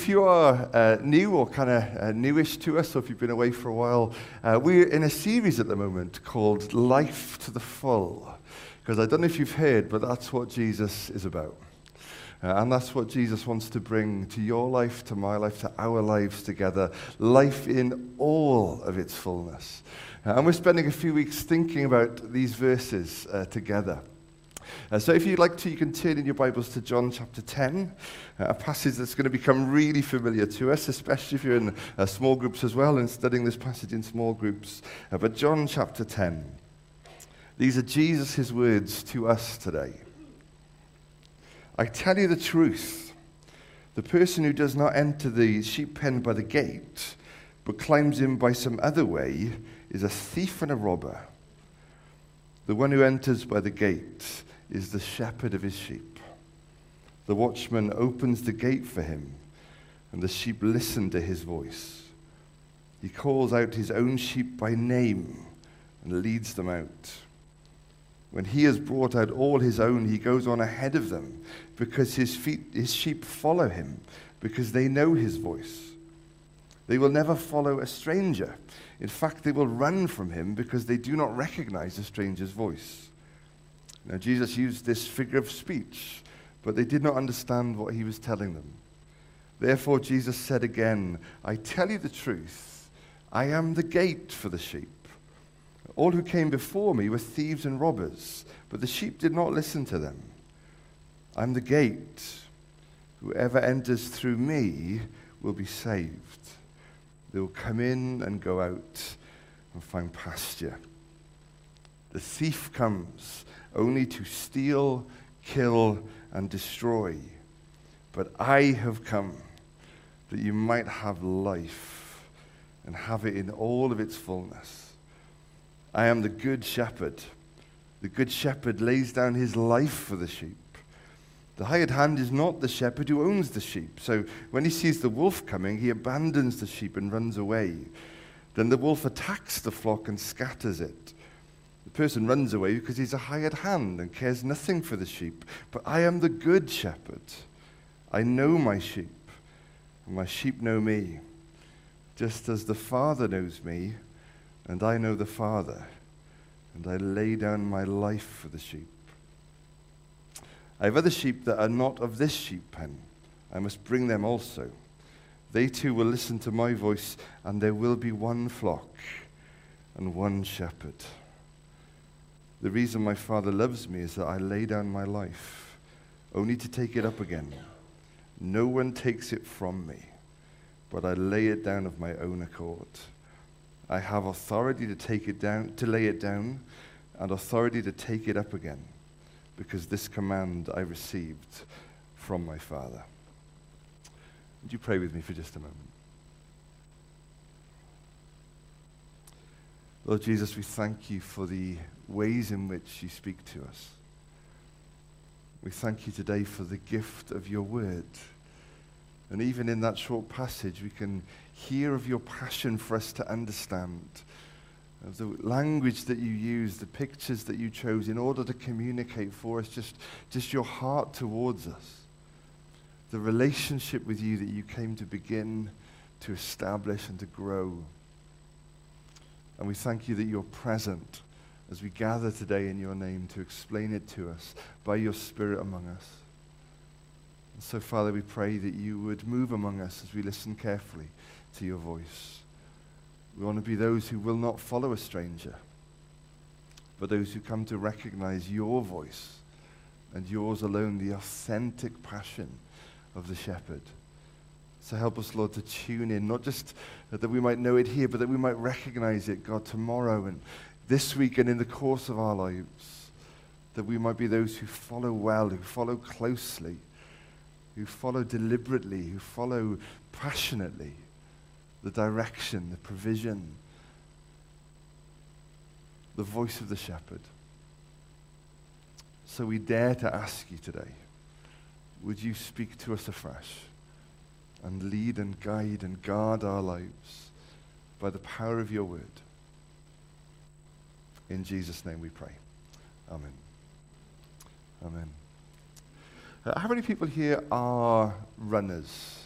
If you are uh, new or kind of uh, newish to us, or if you've been away for a while, uh, we're in a series at the moment called Life to the Full. Because I don't know if you've heard, but that's what Jesus is about. Uh, and that's what Jesus wants to bring to your life, to my life, to our lives together. Life in all of its fullness. Uh, and we're spending a few weeks thinking about these verses uh, together. Uh, so if you'd like to, you can turn in your Bibles to John chapter 10, uh, a passage that's going to become really familiar to us, especially if you're in uh, small groups as well and studying this passage in small groups. Uh, but John chapter 10. These are Jesus' words to us today. I tell you the truth. The person who does not enter the sheep pen by the gate, but climbs in by some other way, is a thief and a robber. The one who enters by the gate is the shepherd of his sheep. The watchman opens the gate for him, and the sheep listen to his voice. He calls out his own sheep by name and leads them out. When he has brought out all his own, he goes on ahead of them because his, feet, his sheep follow him because they know his voice. They will never follow a stranger. In fact, they will run from him because they do not recognize a stranger's voice. Now, Jesus used this figure of speech, but they did not understand what he was telling them. Therefore, Jesus said again, I tell you the truth, I am the gate for the sheep. All who came before me were thieves and robbers, but the sheep did not listen to them. I'm the gate. Whoever enters through me will be saved. They will come in and go out and find pasture. The thief comes only to steal, kill, and destroy. But I have come that you might have life and have it in all of its fullness. I am the good shepherd. The good shepherd lays down his life for the sheep. The hired hand is not the shepherd who owns the sheep. So when he sees the wolf coming, he abandons the sheep and runs away. Then the wolf attacks the flock and scatters it. Person runs away because he's a hired hand and cares nothing for the sheep. But I am the good shepherd. I know my sheep, and my sheep know me, just as the Father knows me, and I know the Father, and I lay down my life for the sheep. I have other sheep that are not of this sheep pen. I must bring them also. They too will listen to my voice, and there will be one flock and one shepherd. The reason my Father loves me is that I lay down my life, only to take it up again. No one takes it from me, but I lay it down of my own accord. I have authority to take it down, to lay it down, and authority to take it up again, because this command I received from my Father. Would you pray with me for just a moment? Lord Jesus, we thank you for the ways in which you speak to us. We thank you today for the gift of your word. And even in that short passage, we can hear of your passion for us to understand, of the language that you use, the pictures that you chose in order to communicate for us just, just your heart towards us, the relationship with you that you came to begin to establish and to grow. And we thank you that you're present as we gather today in your name to explain it to us by your Spirit among us. And so, Father, we pray that you would move among us as we listen carefully to your voice. We want to be those who will not follow a stranger, but those who come to recognize your voice and yours alone, the authentic passion of the shepherd. So help us, Lord, to tune in, not just that we might know it here, but that we might recognize it, God, tomorrow and this week and in the course of our lives, that we might be those who follow well, who follow closely, who follow deliberately, who follow passionately the direction, the provision, the voice of the shepherd. So we dare to ask you today would you speak to us afresh and lead and guide and guard our lives by the power of your word? In Jesus' name we pray. Amen. Amen. Uh, how many people here are runners?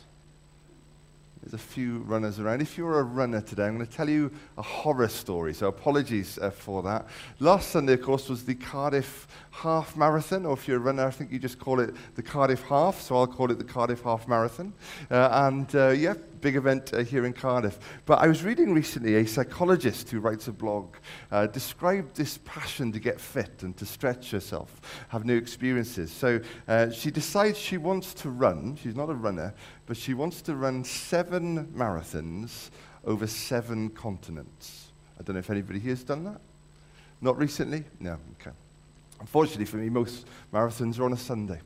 there's a few runners around. If you're a runner today, I'm going to tell you a horror story, so apologies uh, for that. Last Sunday, of course, was the Cardiff Half Marathon, or if you're a runner, I think you just call it the Cardiff Half, so I'll call it the Cardiff Half Marathon. Uh, and uh, yeah, big event uh, here in Cardiff. But I was reading recently a psychologist who writes a blog uh, described this passion to get fit and to stretch herself, have new experiences. So uh, she decides she wants to run. She's not a runner, but she wants to run seven marathons over seven continents. I don't know if anybody here has done that. Not recently? No, okay. Unfortunately for me, most marathons are on a Sunday.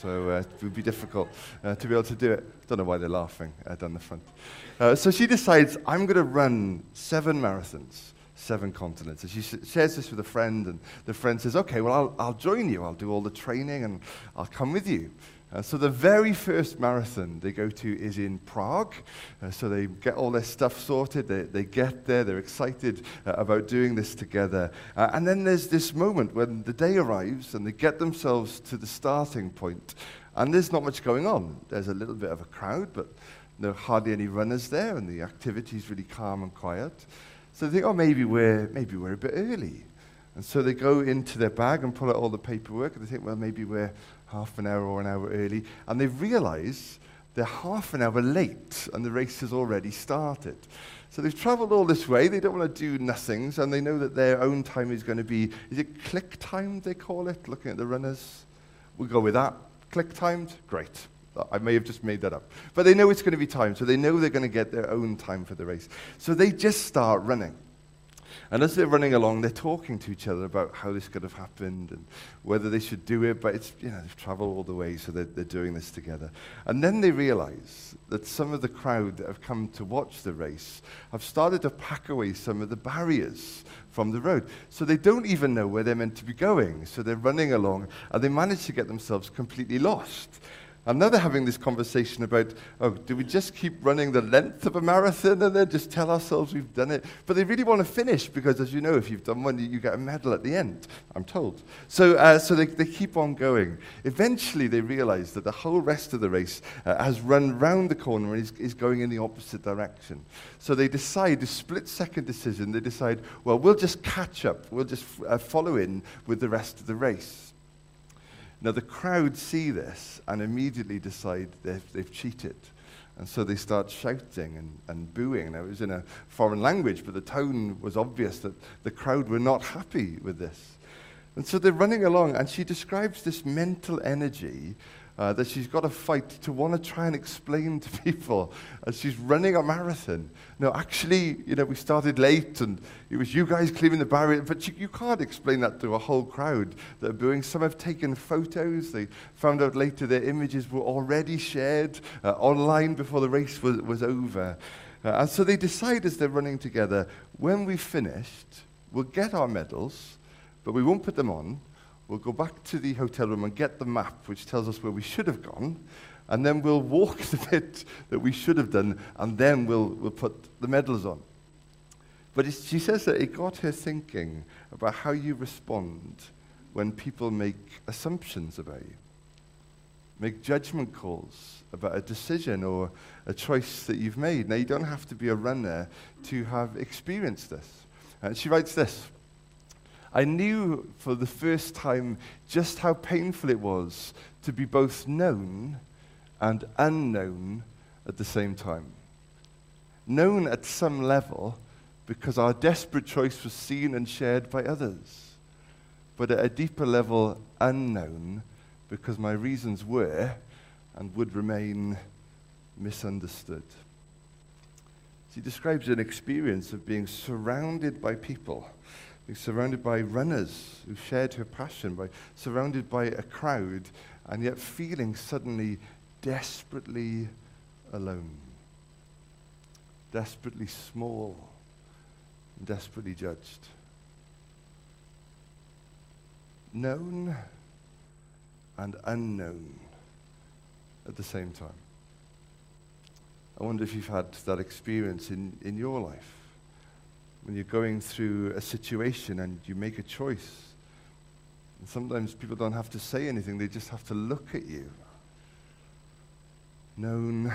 So uh, it would be difficult uh, to be able to do it. Don't know why they're laughing uh, down the front. Uh, so she decides, I'm going to run seven marathons, seven continents. And she sh- shares this with a friend, and the friend says, Okay, well, I'll, I'll join you. I'll do all the training, and I'll come with you. Uh, so the very first marathon they go to is in Prague. Uh, so they get all their stuff sorted. They, they get there. They're excited uh, about doing this together. Uh, and then there's this moment when the day arrives and they get themselves to the starting point. And there's not much going on. There's a little bit of a crowd, but there are hardly any runners there, and the activity is really calm and quiet. So they think, oh, maybe we're, maybe we're a bit early. And so they go into their bag and pull out all the paperwork, and they think, well, maybe we're half an hour or an hour early, and they realize they're half an hour late and the race has already started. So they've traveled all this way, they don't want to do nothings, and they know that their own time is going to be, is it click time they call it, looking at the runners? We'll go with that. Click timed? Great. I may have just made that up. But they know it's going to be time, so they know they're going to get their own time for the race. So they just start running. And as they're running along, they're talking to each other about how this could have happened and whether they should do it. But it's, you know, they've traveled all the way, so they're, they're doing this together. And then they realize that some of the crowd that have come to watch the race have started to pack away some of the barriers from the road. So they don't even know where they're meant to be going. So they're running along and they manage to get themselves completely lost. And now they're having this conversation about, oh, do we just keep running the length of a marathon and then just tell ourselves we've done it? But they really want to finish because, as you know, if you've done one, you get a medal at the end, I'm told. So, uh, so they, they keep on going. Eventually, they realize that the whole rest of the race uh, has run round the corner and is, is going in the opposite direction. So they decide, this split second decision, they decide, well, we'll just catch up, we'll just uh, follow in with the rest of the race. Now, the crowd see this and immediately decide they've, they've cheated. And so they start shouting and, and booing. Now, it was in a foreign language, but the tone was obvious that the crowd were not happy with this. And so they're running along, and she describes this mental energy uh, that she's got to fight to want to try and explain to people as she's running a marathon. No, actually, you know, we started late and it was you guys clearing the barrier, but you, you can't explain that to a whole crowd that are booing. Some have taken photos. They found out later their images were already shared uh, online before the race was, was over. Uh, and so they decide as they're running together, when we've finished, we'll get our medals, but we won't put them on We'll go back to the hotel room and get the map, which tells us where we should have gone. And then we'll walk the bit that we should have done, and then we'll, we'll put the medals on. But she says that it got her thinking about how you respond when people make assumptions about you, make judgment calls about a decision or a choice that you've made. Now, you don't have to be a runner to have experienced this. And she writes this I knew for the first time just how painful it was to be both known and unknown at the same time. Known at some level because our desperate choice was seen and shared by others, but at a deeper level, unknown because my reasons were and would remain misunderstood. She describes an experience of being surrounded by people surrounded by runners who shared her passion, by surrounded by a crowd, and yet feeling suddenly desperately alone, desperately small, desperately judged. Known and unknown at the same time. I wonder if you've had that experience in, in your life when you're going through a situation and you make a choice. And sometimes people don't have to say anything, they just have to look at you. Known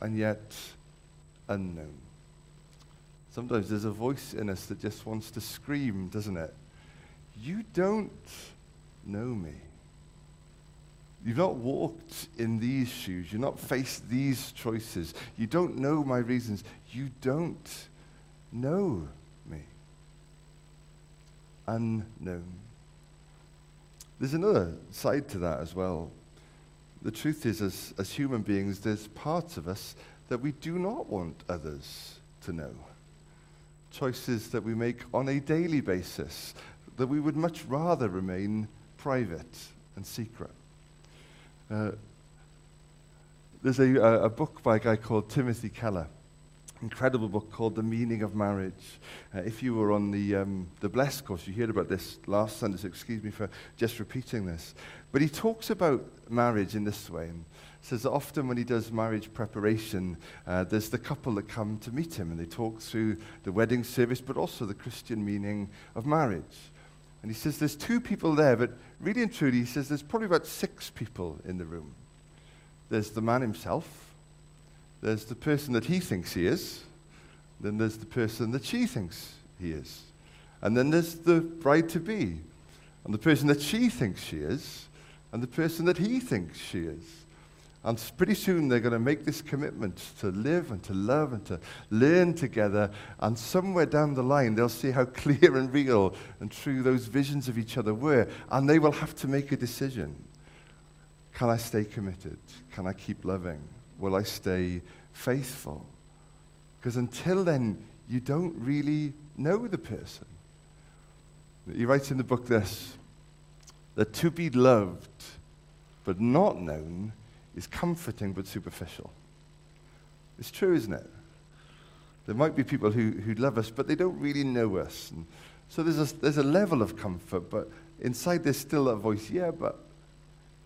and yet unknown. Sometimes there's a voice in us that just wants to scream, doesn't it? You don't know me. You've not walked in these shoes. You've not faced these choices. You don't know my reasons. You don't know me. Unknown. There's another side to that as well. The truth is, as, as human beings, there's parts of us that we do not want others to know. Choices that we make on a daily basis that we would much rather remain private and secret. Uh, there's a, a, book by a guy called Timothy Keller, incredible book called The Meaning of Marriage. Uh, if you were on the, um, the Blessed course, you heard about this last Sunday, so excuse me for just repeating this. But he talks about marriage in this way. And says that often when he does marriage preparation, uh, there's the couple that come to meet him and they talk through the wedding service, but also the Christian meaning of marriage. And he says there's two people there, but really and truly, he says there's probably about six people in the room. There's the man himself, there's the person that he thinks he is, then there's the person that she thinks he is. And then there's the bride to be, and the person that she thinks she is, and the person that he thinks she is. And pretty soon they're going to make this commitment to live and to love and to learn together. And somewhere down the line, they'll see how clear and real and true those visions of each other were. And they will have to make a decision. Can I stay committed? Can I keep loving? Will I stay faithful? Because until then, you don't really know the person. He writes in the book this that to be loved but not known is comforting but superficial. It's true, isn't it? There might be people who, who love us, but they don't really know us. And so there's a, there's a level of comfort, but inside there's still that voice, yeah, but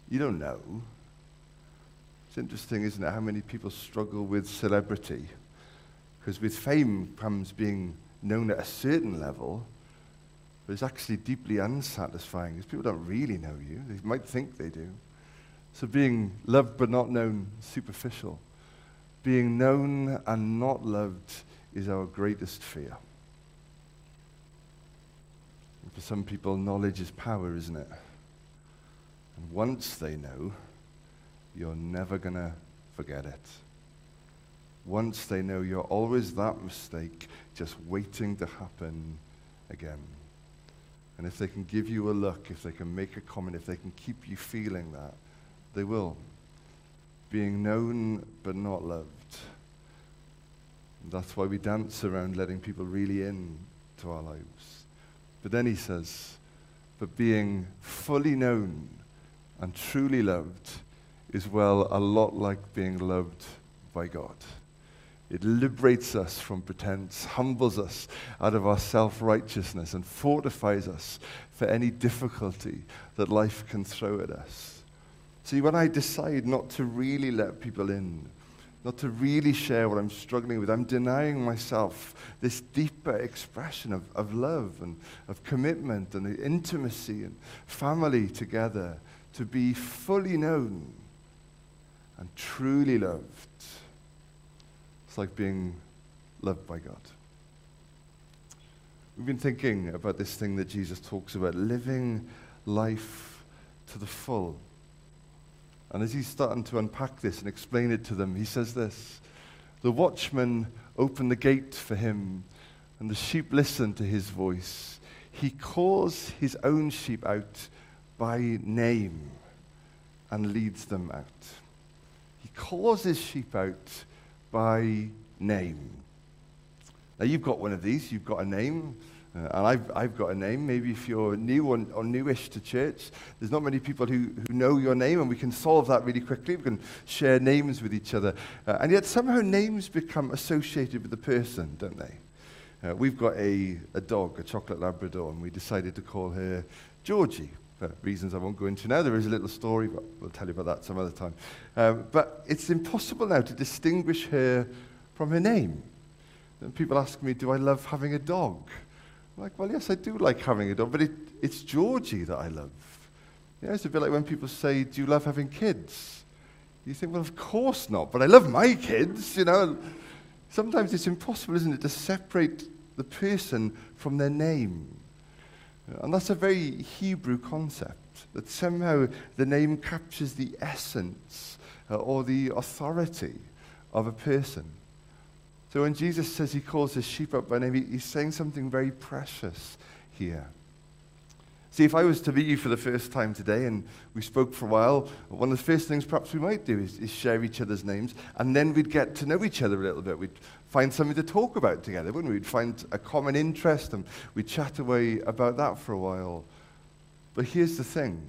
you don't know. It's interesting, isn't it, how many people struggle with celebrity? Because with fame comes being known at a certain level, but it's actually deeply unsatisfying because people don't really know you. They might think they do. So being loved but not known, superficial. Being known and not loved is our greatest fear. And for some people, knowledge is power, isn't it? And once they know, you're never going to forget it. Once they know, you're always that mistake just waiting to happen again. And if they can give you a look, if they can make a comment, if they can keep you feeling that, they will. Being known but not loved. That's why we dance around letting people really in to our lives. But then he says, but being fully known and truly loved is, well, a lot like being loved by God. It liberates us from pretense, humbles us out of our self righteousness, and fortifies us for any difficulty that life can throw at us. See, when I decide not to really let people in, not to really share what I'm struggling with, I'm denying myself this deeper expression of, of love and of commitment and the intimacy and family together to be fully known and truly loved. It's like being loved by God. We've been thinking about this thing that Jesus talks about living life to the full. And as he's starting to unpack this and explain it to them, he says this The watchman opened the gate for him, and the sheep listened to his voice. He calls his own sheep out by name and leads them out. Calls his sheep out by name. Now, you've got one of these, you've got a name. Uh, and I've, I've got a name. Maybe if you're new or, or newish to church, there's not many people who, who know your name, and we can solve that really quickly. We can share names with each other. Uh, and yet, somehow, names become associated with the person, don't they? Uh, we've got a, a dog, a chocolate Labrador, and we decided to call her Georgie for reasons I won't go into now. There is a little story, but we'll tell you about that some other time. Um, but it's impossible now to distinguish her from her name. And people ask me, Do I love having a dog? I'm like, well, yes, I do like having a dog, but it, it's Georgie that I love. Yeah, it's a bit like when people say, do you love having kids? You think, well, of course not, but I love my kids, you know. Sometimes it's impossible, isn't it, to separate the person from their name. And that's a very Hebrew concept, that somehow the name captures the essence uh, or the authority of a person. So when Jesus says he calls his sheep up by name, he's saying something very precious here. See, if I was to meet you for the first time today and we spoke for a while, one of the first things perhaps we might do is, is, share each other's names, and then we'd get to know each other a little bit. We'd find something to talk about together, wouldn't we? We'd find a common interest and we'd chat away about that for a while. But here's the thing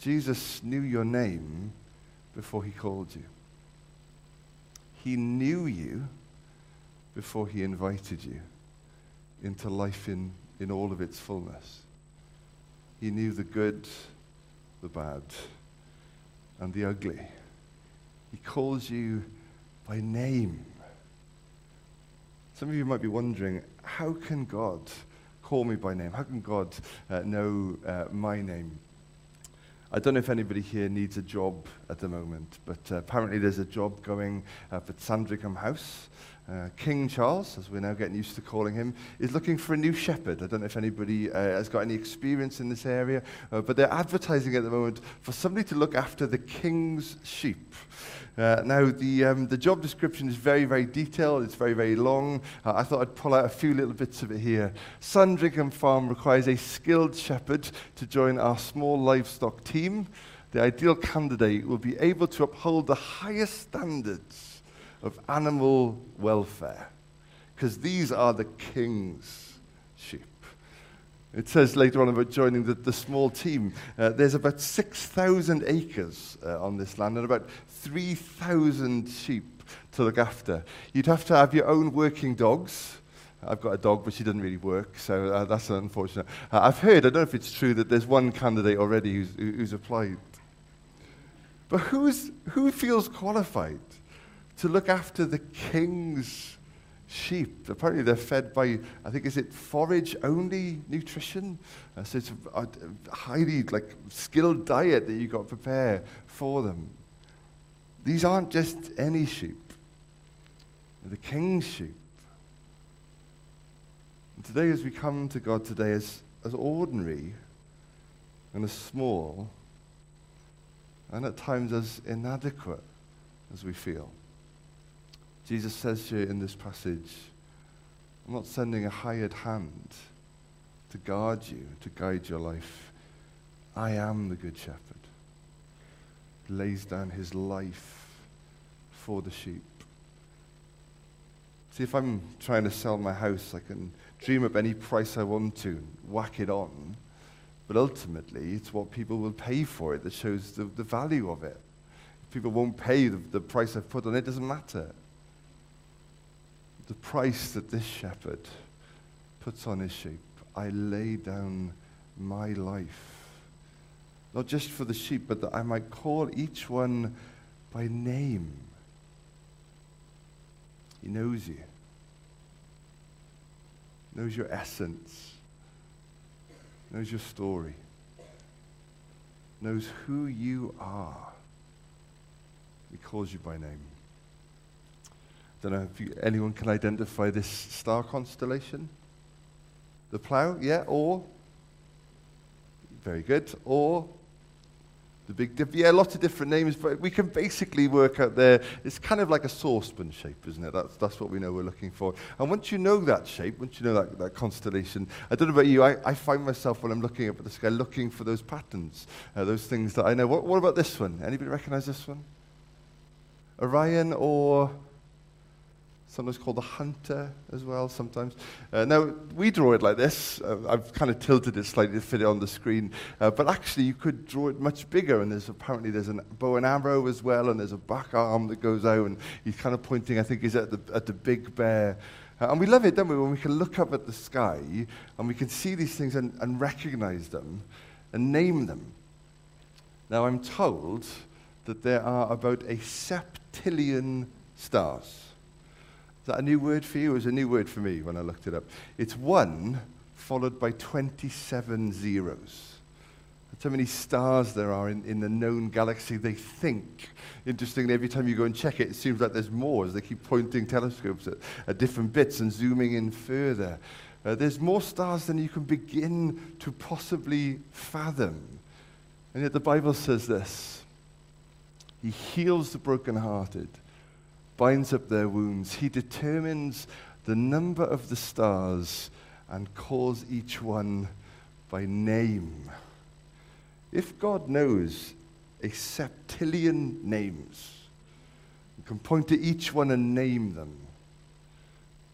Jesus knew your name before he called you, he knew you before he invited you into life in, in all of its fullness. He knew the good, the bad, and the ugly. He calls you by name. Some of you might be wondering, how can God call me by name? How can God uh, know uh, my name? I don't know if anybody here needs a job at the moment, but uh, apparently there's a job going uh, at Sandringham House. Uh, King Charles, as we're now getting used to calling him, is looking for a new shepherd. I don't know if anybody uh, has got any experience in this area, uh, but they're advertising at the moment for somebody to look after the king's sheep. Uh, now, the, um, the job description is very, very detailed. It's very, very long. Uh, I thought I'd pull out a few little bits of it here. Sandringham Farm requires a skilled shepherd to join our small livestock team. The ideal candidate will be able to uphold the highest standards of animal welfare, because these are the king's sheep. It says later on about joining the, the small team. Uh, there's about 6,000 acres uh, on this land and about 3,000 sheep to look after. You'd have to have your own working dogs. I've got a dog, but she doesn't really work, so uh, that's unfortunate. Uh, I've heard, I don't know if it's true, that there's one candidate already who's, who's applied. But who's, who feels qualified to look after the king's sheep. Apparently, they're fed by, I think, is it forage only nutrition? Uh, so it's a, highly like skilled diet that you've got to prepare for them. These aren't just any sheep, they're the king's sheep. And today, as we come to God today, as, as ordinary and as small, and at times as inadequate as we feel. Jesus says you in this passage, I'm not sending a hired hand to guard you, to guide your life. I am the good shepherd. He lays down his life for the sheep. See, if I'm trying to sell my house, I can dream up any price I want to, whack it on. But ultimately, it's what people will pay for it that shows the, the value of it. If people won't pay the, the price I've put on it, it doesn't matter the price that this shepherd puts on his sheep. I lay down my life. Not just for the sheep, but that I might call each one by name. He knows you, knows your essence, knows your story, knows who you are. He calls you by name. Don't know if you, anyone can identify this star constellation. The plough, yeah, or very good, or the big dip. Yeah, lots of different names, but we can basically work out there. It's kind of like a saucepan shape, isn't it? That's, that's what we know we're looking for. And once you know that shape, once you know that, that constellation, I don't know about you, I, I find myself when I'm looking up at the sky looking for those patterns, uh, those things that I know. What, what about this one? Anybody recognize this one? Orion or sometimes called the hunter as well sometimes. Uh, now, we draw it like this. Uh, I've kind of tilted it slightly to fit it on the screen. Uh, but actually, you could draw it much bigger. And there's apparently there's a bow and arrow as well, and there's a back arm that goes out. And he's kind of pointing, I think he's at the, at the big bear. Uh, and we love it, don't we, when we can look up at the sky and we can see these things and, and recognize them and name them. Now, I'm told that there are about a septillion stars that a new word for you? It was a new word for me when I looked it up. It's one followed by 27 zeros. That's how many stars there are in, in the known galaxy, they think. Interestingly, every time you go and check it, it seems like there's more as they keep pointing telescopes at, at different bits and zooming in further. Uh, there's more stars than you can begin to possibly fathom. And yet the Bible says this He heals the brokenhearted, binds up their wounds. He determines the number of the stars and calls each one by name. If God knows a septillion names, and can point to each one and name them,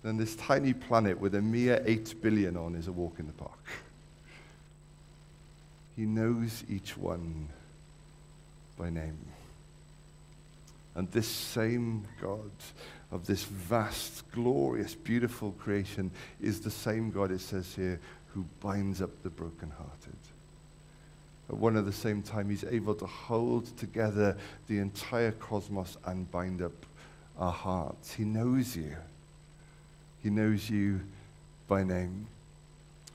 then this tiny planet with a mere 8 billion on is a walk in the park. He knows each one by name. And this same God of this vast, glorious, beautiful creation is the same God, it says here, who binds up the brokenhearted. At one and the same time, he's able to hold together the entire cosmos and bind up our hearts. He knows you. He knows you by name.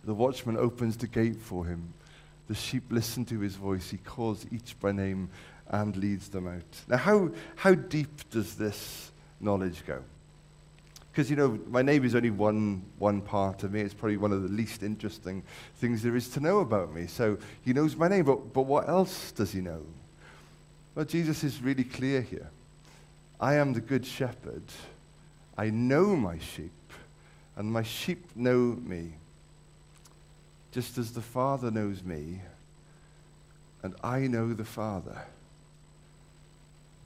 The watchman opens the gate for him. The sheep listen to his voice. He calls each by name and leads them out. Now, how, how deep does this knowledge go? Because, you know, my name is only one, one part of me. It's probably one of the least interesting things there is to know about me. So he knows my name, but, but what else does he know? Well, Jesus is really clear here. I am the good shepherd. I know my sheep, and my sheep know me. Just as the Father knows me, and I know the Father.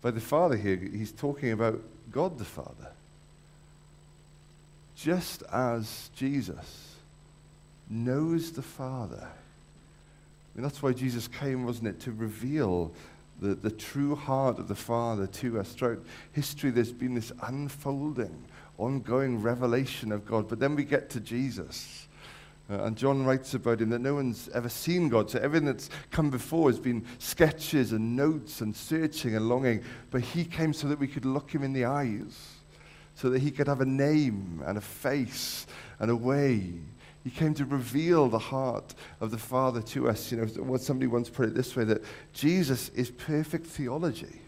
By the Father here, he's talking about God the Father just as Jesus knows the Father. I mean, that's why Jesus came, wasn't it? To reveal the, the true heart of the Father to us. Throughout history, there's been this unfolding, ongoing revelation of God. But then we get to Jesus. Uh, and John writes about him that no one's ever seen God. So everything that's come before has been sketches and notes and searching and longing. But he came so that we could look him in the eyes so that he could have a name and a face and a way. He came to reveal the heart of the Father to us. You know, somebody once put it this way that Jesus is perfect theology.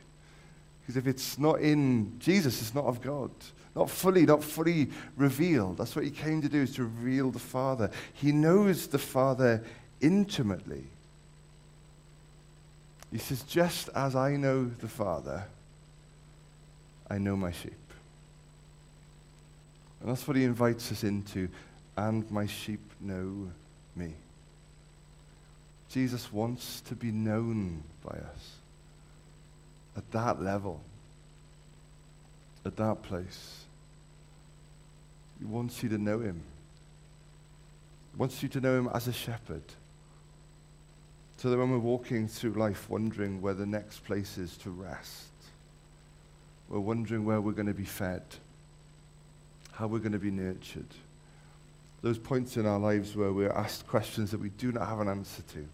Because if it's not in Jesus, it's not of God. Not fully, not fully revealed. That's what he came to do, is to reveal the Father. He knows the Father intimately. He says, just as I know the Father, I know my sheep. And that's what he invites us into. And my sheep know me. Jesus wants to be known by us at that level, at that place. He wants you to know him. He wants you to know him as a shepherd. So that when we're walking through life wondering where the next place is to rest, we're wondering where we're going to be fed how we're going to be nurtured. Those points in our lives where we're asked questions that we do not have an answer to.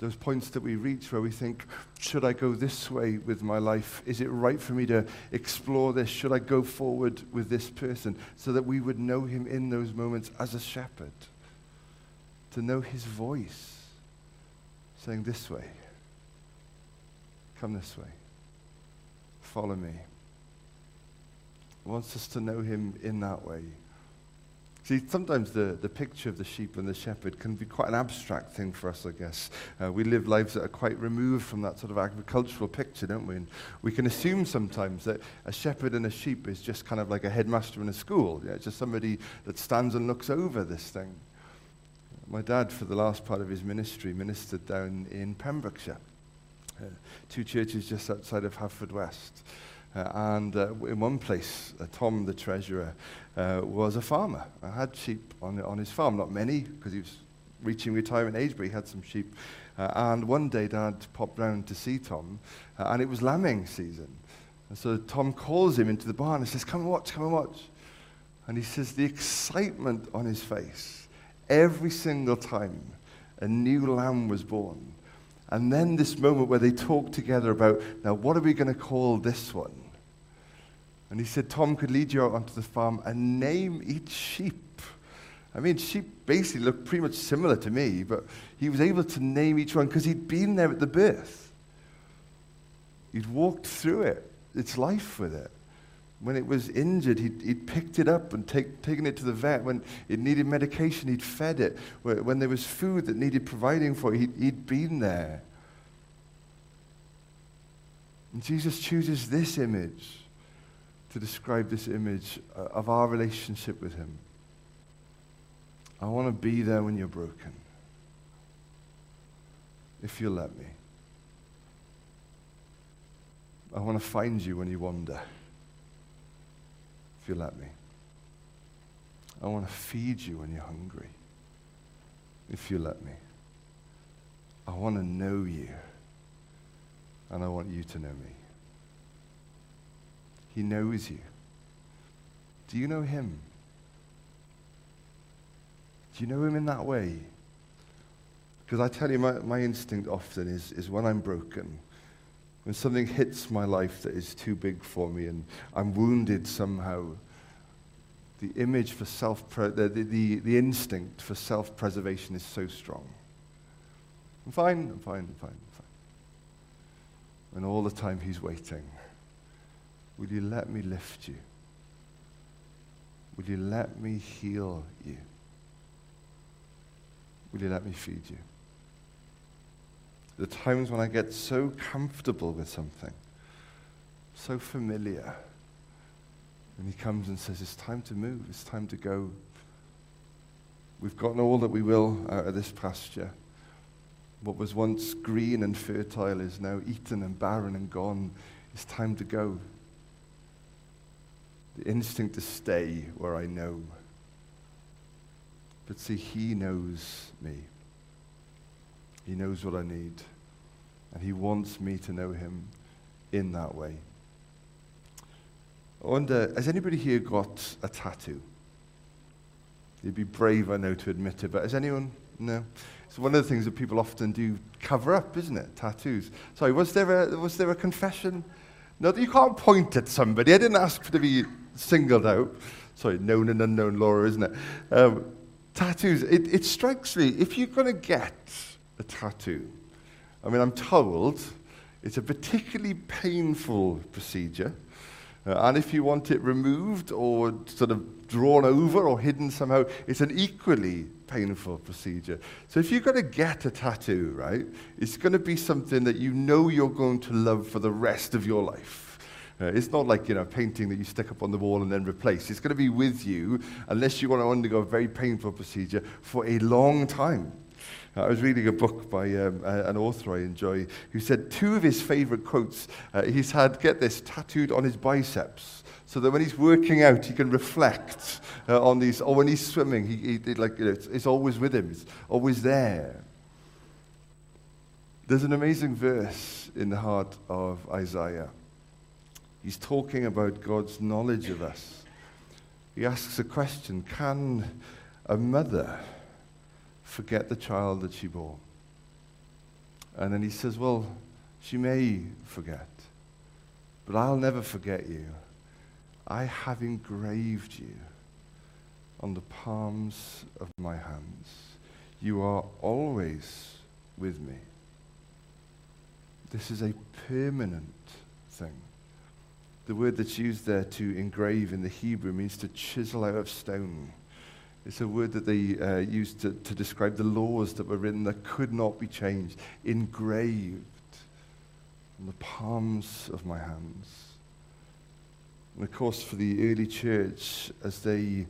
Those points that we reach where we think, should I go this way with my life? Is it right for me to explore this? Should I go forward with this person? So that we would know him in those moments as a shepherd. To know his voice saying, This way. Come this way. Follow me wants us to know him in that way. See, sometimes the, the picture of the sheep and the shepherd can be quite an abstract thing for us, I guess. Uh, we live lives that are quite removed from that sort of agricultural picture, don't we? And we can assume sometimes that a shepherd and a sheep is just kind of like a headmaster in a school. It's just somebody that stands and looks over this thing. My dad, for the last part of his ministry, ministered down in Pembrokeshire, uh, two churches just outside of Haverfordwest. Uh, and uh, in one place, uh, Tom, the treasurer, uh, was a farmer. I had sheep on, on his farm, not many, because he was reaching retirement age, but he had some sheep. Uh, and one day, Dad popped round to see Tom, uh, and it was lambing season. And so Tom calls him into the barn and says, Come and watch, come and watch. And he says, the excitement on his face, every single time a new lamb was born, and then this moment where they talk together about, now, what are we going to call this one? And he said Tom could lead you out onto the farm and name each sheep I mean, sheep basically looked pretty much similar to me, but he was able to name each one because he'd been there at the birth. He'd walked through it, its life with it. When it was injured, he'd, he'd picked it up and take, taken it to the vet. When it needed medication, he'd fed it. When there was food that needed providing for, he'd, he'd been there. And Jesus chooses this image to describe this image uh, of our relationship with him. I want to be there when you're broken. If you'll let me. I want to find you when you wander. You let me. I want to feed you when you're hungry. If you let me. I want to know you. And I want you to know me. He knows you. Do you know him? Do you know him in that way? Because I tell you, my, my instinct often is, is when I'm broken, when something hits my life that is too big for me and I'm wounded somehow, the image for self, the, the, the instinct for self preservation is so strong. I'm fine, I'm fine, I'm fine, I'm fine. And all the time he's waiting, will you let me lift you? Will you let me heal you? Will you let me feed you? The times when I get so comfortable with something, so familiar, and he comes and says, It's time to move, it's time to go. We've gotten all that we will out of this pasture. What was once green and fertile is now eaten and barren and gone. It's time to go. The instinct to stay where I know but see, He knows me. He knows what I need. And He wants me to know Him in that way. I wonder, has anybody here got a tattoo? You'd be brave, I know, to admit it, but has anyone? No? It's one of the things that people often do cover up, isn't it? Tattoos. Sorry, was there a, was there a confession? No, you can't point at somebody. I didn't ask for to be singled out. Sorry, known and unknown Laura, isn't it? Um, tattoos, it, it strikes me, if you're going to get a tattoo, I mean, I'm told it's a particularly painful procedure. Uh, and if you want it removed or sort of drawn over or hidden somehow, it's an equally painful procedure. So if you're going to get a tattoo, right, it's going to be something that you know you're going to love for the rest of your life. Uh, it's not like you know a painting that you stick up on the wall and then replace. It's going to be with you unless you want to undergo a very painful procedure for a long time. Uh, I was reading a book by um, an author I enjoy who said two of his favorite quotes uh, he's had, get this, tattooed on his biceps so that when he's working out, he can reflect uh, on these, or when he's swimming, he, he like, you know, it's, it's always with him, it's always there. There's an amazing verse in the heart of Isaiah. He's talking about God's knowledge of us. He asks a question Can a mother forget the child that she bore? And then he says, Well, she may forget, but I'll never forget you. I have engraved you on the palms of my hands. You are always with me. This is a permanent thing. The word that's used there to engrave in the Hebrew means to chisel out of stone. It's a word that they uh, used to, to describe the laws that were written that could not be changed, engraved on the palms of my hands. And of course, for the early church, as they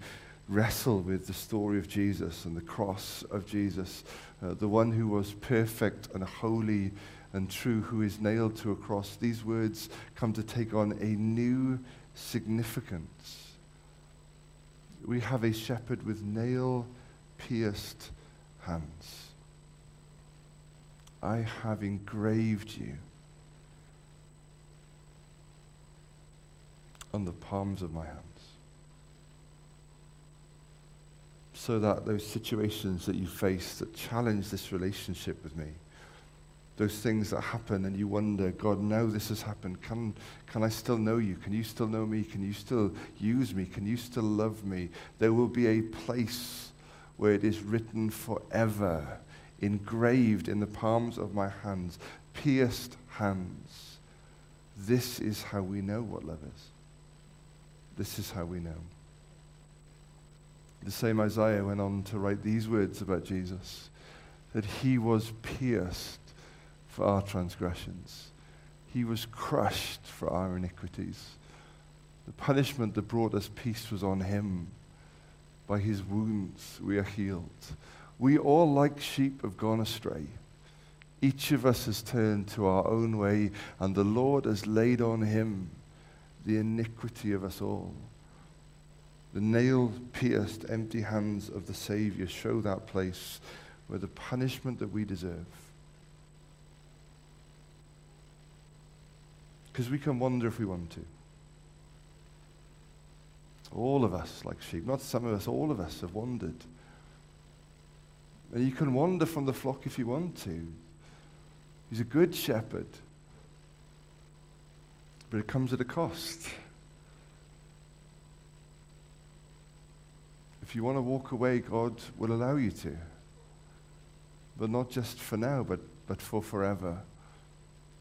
wrestle with the story of Jesus and the cross of Jesus, uh, the one who was perfect and holy and true who is nailed to a cross, these words come to take on a new significance. We have a shepherd with nail pierced hands. I have engraved you on the palms of my hands. So that those situations that you face that challenge this relationship with me, those things that happen and you wonder, God, now this has happened. Can, can I still know you? Can you still know me? Can you still use me? Can you still love me? There will be a place where it is written forever, engraved in the palms of my hands, pierced hands. This is how we know what love is. This is how we know. The same Isaiah went on to write these words about Jesus that he was pierced for our transgressions, he was crushed for our iniquities. The punishment that brought us peace was on him. By his wounds we are healed. We all, like sheep, have gone astray. Each of us has turned to our own way, and the Lord has laid on him the iniquity of us all. The nail pierced, empty hands of the Savior show that place where the punishment that we deserve. Because we can wander if we want to. All of us, like sheep, not some of us, all of us have wandered. And you can wander from the flock if you want to. He's a good shepherd. But it comes at a cost. If you want to walk away, God will allow you to. But not just for now, but, but for forever.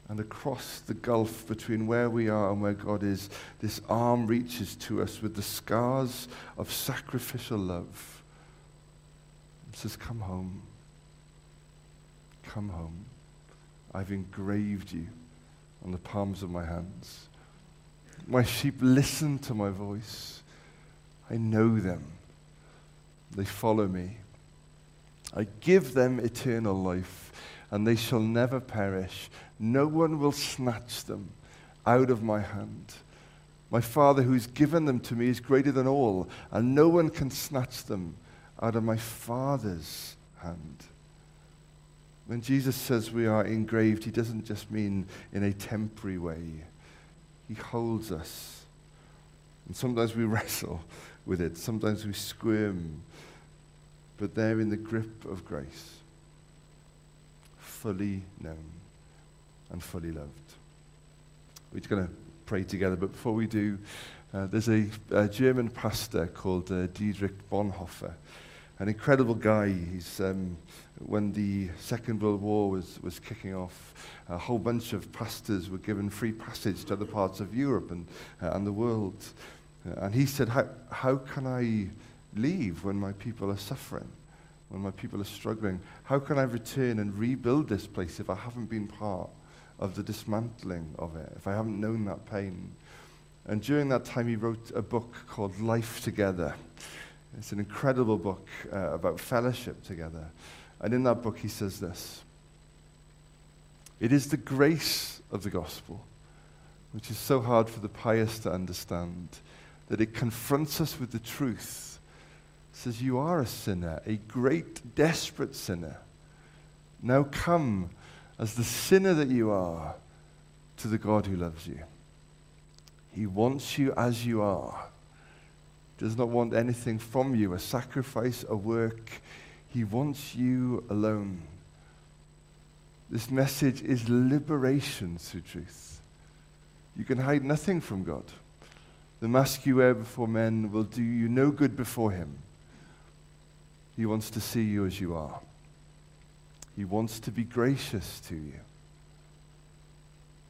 And across the gulf between where we are and where God is, this arm reaches to us with the scars of sacrificial love. It says, Come home. Come home. I've engraved you on the palms of my hands. My sheep listen to my voice. I know them. They follow me. I give them eternal life, and they shall never perish. No one will snatch them out of my hand. My Father, who's given them to me, is greater than all, and no one can snatch them out of my Father's hand. When Jesus says we are engraved, he doesn't just mean in a temporary way. He holds us. And sometimes we wrestle with it, sometimes we squirm but they're in the grip of grace, fully known and fully loved. We're going to pray together, but before we do, uh, there's a, a, German pastor called uh, Dietrich Bonhoeffer, an incredible guy. He's, um, when the Second World War was, was kicking off, a whole bunch of pastors were given free passage to other parts of Europe and, uh, and the world. Uh, and he said, how, how can I leave when my people are suffering, when my people are struggling? How can I return and rebuild this place if I haven't been part of the dismantling of it, if I haven't known that pain? And during that time, he wrote a book called Life Together. It's an incredible book uh, about fellowship together. And in that book, he says this It is the grace of the gospel, which is so hard for the pious to understand, that it confronts us with the truth says, You are a sinner, a great, desperate sinner. Now come as the sinner that you are to the God who loves you. He wants you as you are. He does not want anything from you, a sacrifice, a work. He wants you alone. This message is liberation through truth. You can hide nothing from God. The mask you wear before men will do you no good before Him. He wants to see you as you are. He wants to be gracious to you.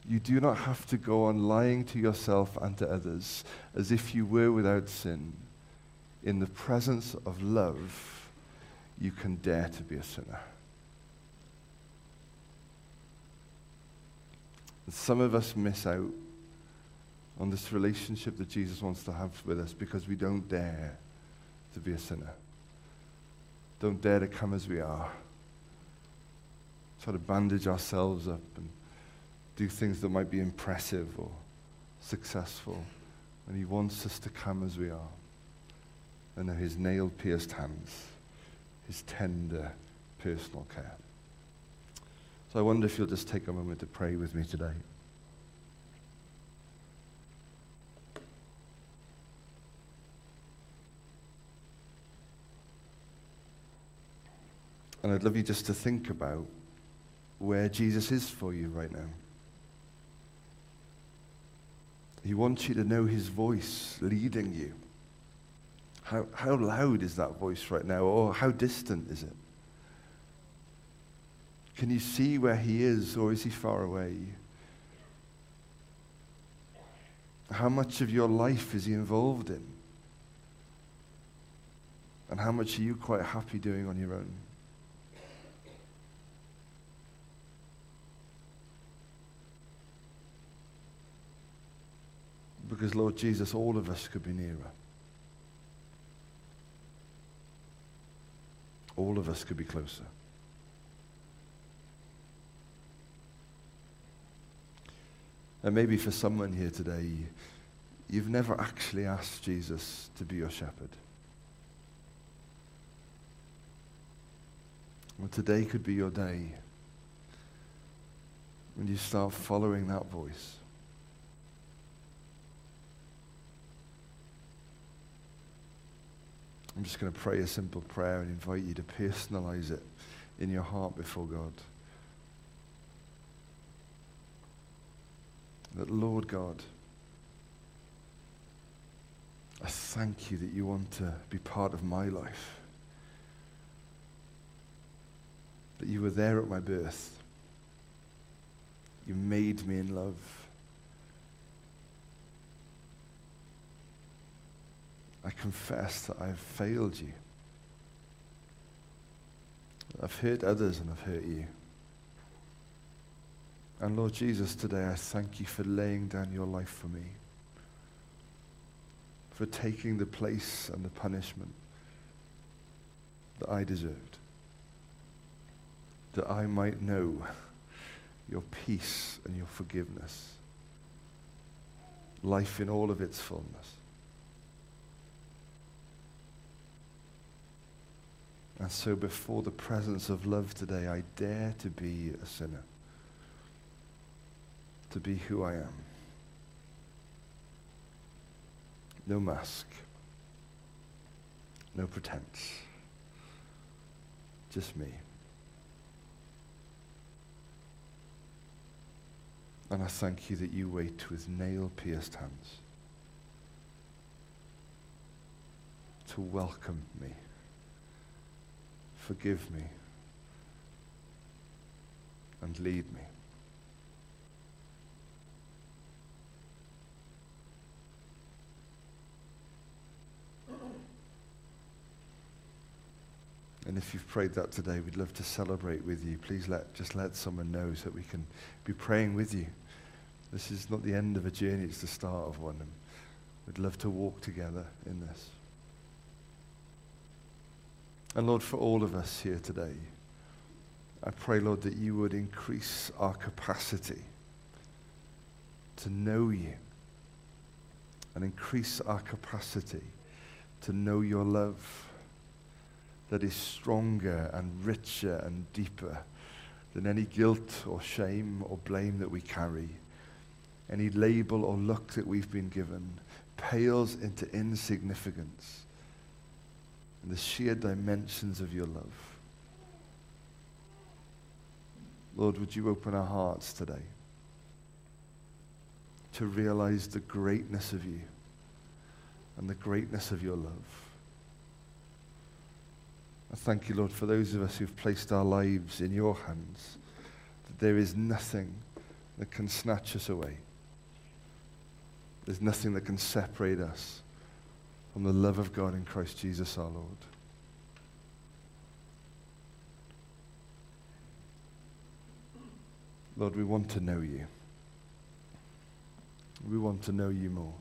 You do not have to go on lying to yourself and to others as if you were without sin. In the presence of love, you can dare to be a sinner. And some of us miss out on this relationship that Jesus wants to have with us because we don't dare to be a sinner don't dare to come as we are. Try to bandage ourselves up and do things that might be impressive or successful. And He wants us to come as we are. And know His nail pierced hands, His tender personal care. So I wonder if you'll just take a moment to pray with me today. And I'd love you just to think about where Jesus is for you right now. He wants you to know his voice leading you. How, how loud is that voice right now? Or how distant is it? Can you see where he is, or is he far away? How much of your life is he involved in? And how much are you quite happy doing on your own? Because, Lord Jesus, all of us could be nearer. All of us could be closer. And maybe for someone here today, you've never actually asked Jesus to be your shepherd. Well, today could be your day when you start following that voice. I'm just going to pray a simple prayer and invite you to personalize it in your heart before God. That, Lord God, I thank you that you want to be part of my life. That you were there at my birth. You made me in love. I confess that I've failed you. I've hurt others and I've hurt you. And Lord Jesus, today I thank you for laying down your life for me, for taking the place and the punishment that I deserved, that I might know your peace and your forgiveness, life in all of its fullness. And so, before the presence of love today, I dare to be a sinner, to be who I am. No mask, no pretense, just me. And I thank you that you wait with nail pierced hands to welcome me forgive me and lead me. And if you've prayed that today, we'd love to celebrate with you. Please let just let someone know so that we can be praying with you. This is not the end of a journey, it's the start of one. And we'd love to walk together in this. And Lord, for all of us here today, I pray, Lord, that you would increase our capacity to know you and increase our capacity to know your love that is stronger and richer and deeper than any guilt or shame or blame that we carry. Any label or look that we've been given pales into insignificance and the sheer dimensions of your love. Lord, would you open our hearts today to realize the greatness of you and the greatness of your love? I thank you, Lord, for those of us who've placed our lives in your hands, that there is nothing that can snatch us away. There's nothing that can separate us from the love of God in Christ Jesus our Lord. Lord, we want to know you. We want to know you more.